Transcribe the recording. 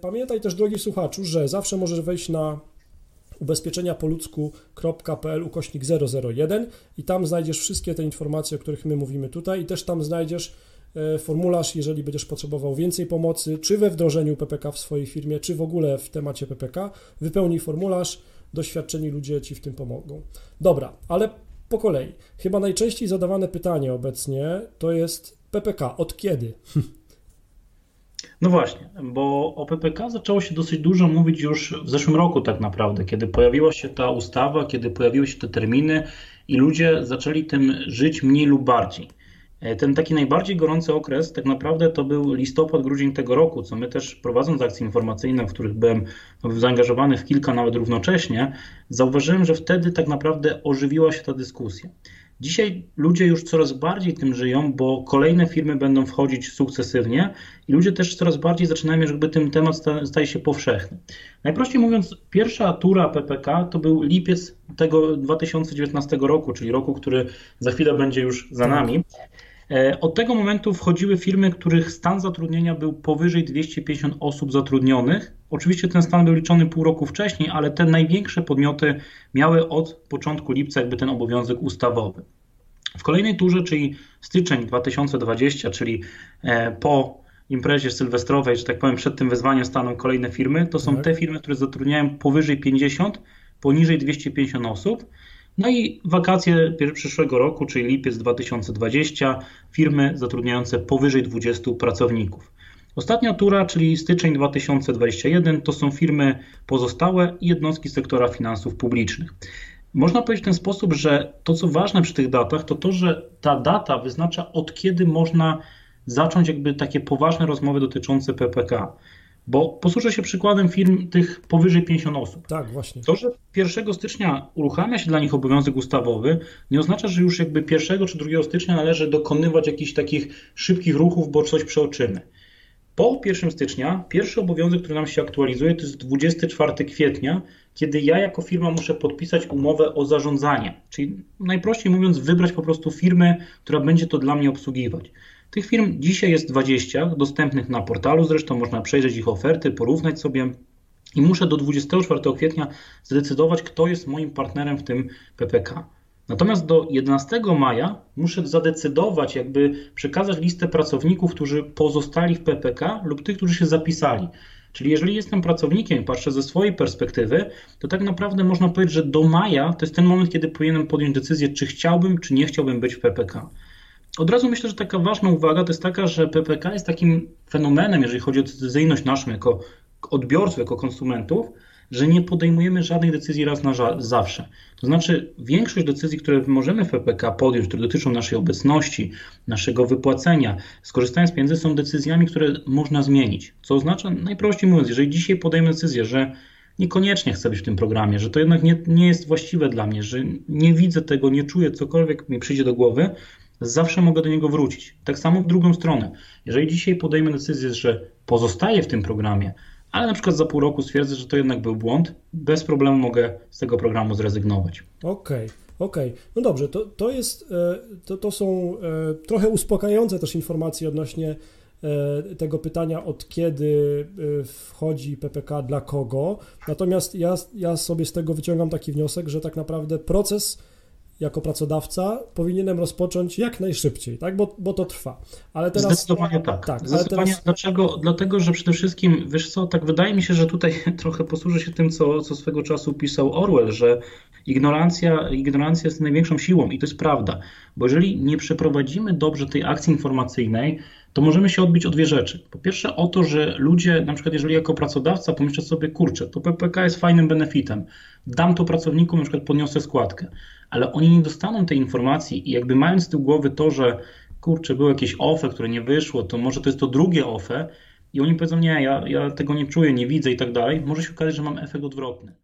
Pamiętaj też, drogi słuchaczu, że zawsze możesz wejść na ubezpieczeniapoludzku.pl ukośnik 001 i tam znajdziesz wszystkie te informacje, o których my mówimy tutaj i też tam znajdziesz e, formularz, jeżeli będziesz potrzebował więcej pomocy, czy we wdrożeniu PPK w swojej firmie, czy w ogóle w temacie PPK. Wypełnij formularz, doświadczeni ludzie Ci w tym pomogą. Dobra, ale po kolei. Chyba najczęściej zadawane pytanie obecnie to jest PPK. Od kiedy? No właśnie, bo o PPK zaczęło się dosyć dużo mówić już w zeszłym roku tak naprawdę, kiedy pojawiła się ta ustawa, kiedy pojawiły się te terminy i ludzie zaczęli tym żyć mniej lub bardziej. E, ten taki najbardziej gorący okres tak naprawdę to był listopad, grudzień tego roku, co my też prowadząc akcje informacyjne, w których byłem zaangażowany w kilka nawet równocześnie, zauważyłem, że wtedy tak naprawdę ożywiła się ta dyskusja. Dzisiaj ludzie już coraz bardziej tym żyją, bo kolejne firmy będą wchodzić sukcesywnie i ludzie też coraz bardziej zaczynają, jakby ten temat staje się powszechny. Najprościej mówiąc, pierwsza tura PPK to był lipiec tego 2019 roku, czyli roku, który za chwilę będzie już za nami. E, od tego momentu wchodziły firmy, których stan zatrudnienia był powyżej 250 osób zatrudnionych. Oczywiście ten stan był liczony pół roku wcześniej, ale te największe podmioty miały od początku lipca jakby ten obowiązek ustawowy. W kolejnej turze, czyli styczeń 2020, czyli e, po imprezie sylwestrowej, że tak powiem, przed tym wezwaniem staną kolejne firmy, to są tak. te firmy, które zatrudniają powyżej 50, poniżej 250 osób. No i wakacje przyszłego roku, czyli lipiec 2020, firmy zatrudniające powyżej 20 pracowników. Ostatnia tura, czyli styczeń 2021, to są firmy pozostałe i jednostki sektora finansów publicznych. Można powiedzieć w ten sposób, że to, co ważne przy tych datach, to to, że ta data wyznacza, od kiedy można zacząć jakby takie poważne rozmowy dotyczące PPK. Bo posłużę się przykładem firm tych powyżej 50 osób. Tak, właśnie. To, że 1 stycznia uruchamia się dla nich obowiązek ustawowy, nie oznacza, że już jakby 1 czy 2 stycznia należy dokonywać jakichś takich szybkich ruchów, bo coś przeoczymy. Po 1 stycznia pierwszy obowiązek, który nam się aktualizuje, to jest 24 kwietnia, kiedy ja jako firma muszę podpisać umowę o zarządzanie. Czyli najprościej mówiąc, wybrać po prostu firmę, która będzie to dla mnie obsługiwać. Tych firm dzisiaj jest 20, dostępnych na portalu, zresztą można przejrzeć ich oferty, porównać sobie. I muszę do 24 kwietnia zdecydować, kto jest moim partnerem w tym PPK. Natomiast do 11 maja muszę zadecydować, jakby przekazać listę pracowników, którzy pozostali w PPK lub tych, którzy się zapisali. Czyli jeżeli jestem pracownikiem, patrzę ze swojej perspektywy, to tak naprawdę można powiedzieć, że do maja to jest ten moment, kiedy powinienem podjąć decyzję, czy chciałbym, czy nie chciałbym być w PPK. Od razu myślę, że taka ważna uwaga to jest taka, że PPK jest takim fenomenem, jeżeli chodzi o decyzyjność naszą jako odbiorców, jako konsumentów, że nie podejmujemy żadnej decyzji raz na zawsze. To znaczy, większość decyzji, które możemy w PPK podjąć, które dotyczą naszej obecności, naszego wypłacenia, skorzystając z pieniędzy, są decyzjami, które można zmienić. Co oznacza, najprościej mówiąc, jeżeli dzisiaj podejmę decyzję, że niekoniecznie chcę być w tym programie, że to jednak nie, nie jest właściwe dla mnie, że nie widzę tego, nie czuję, cokolwiek mi przyjdzie do głowy, zawsze mogę do niego wrócić. Tak samo w drugą stronę. Jeżeli dzisiaj podejmę decyzję, że pozostaję w tym programie, ale na przykład za pół roku stwierdzę, że to jednak był błąd, bez problemu mogę z tego programu zrezygnować. Okej. Okay. Okej, okay. no dobrze, to, to jest, e, to, to są e, trochę uspokajające też informacje odnośnie e, tego pytania, od kiedy wchodzi PPK dla kogo. Natomiast ja, ja sobie z tego wyciągam taki wniosek, że tak naprawdę proces jako pracodawca powinienem rozpocząć jak najszybciej, tak? bo, bo to trwa. Ale teraz, Zdecydowanie tak. tak Zdecydowanie. Teraz... Dlaczego? Dlatego, że przede wszystkim, wiesz co, tak wydaje mi się, że tutaj trochę posłużę się tym, co, co swego czasu pisał Orwell, że ignorancja, ignorancja jest największą siłą i to jest prawda, bo jeżeli nie przeprowadzimy dobrze tej akcji informacyjnej, to możemy się odbić o dwie rzeczy. Po pierwsze o to, że ludzie, na przykład jeżeli jako pracodawca pomyślę sobie, kurczę, to PPK jest fajnym benefitem, dam to pracownikom, na przykład podniosę składkę, ale oni nie dostaną tej informacji i jakby mając z tyłu głowy to, że kurczę, było jakieś OFE, które nie wyszło, to może to jest to drugie OFE i oni powiedzą, nie, ja, ja tego nie czuję, nie widzę i tak dalej, może się okazać, że mam efekt odwrotny.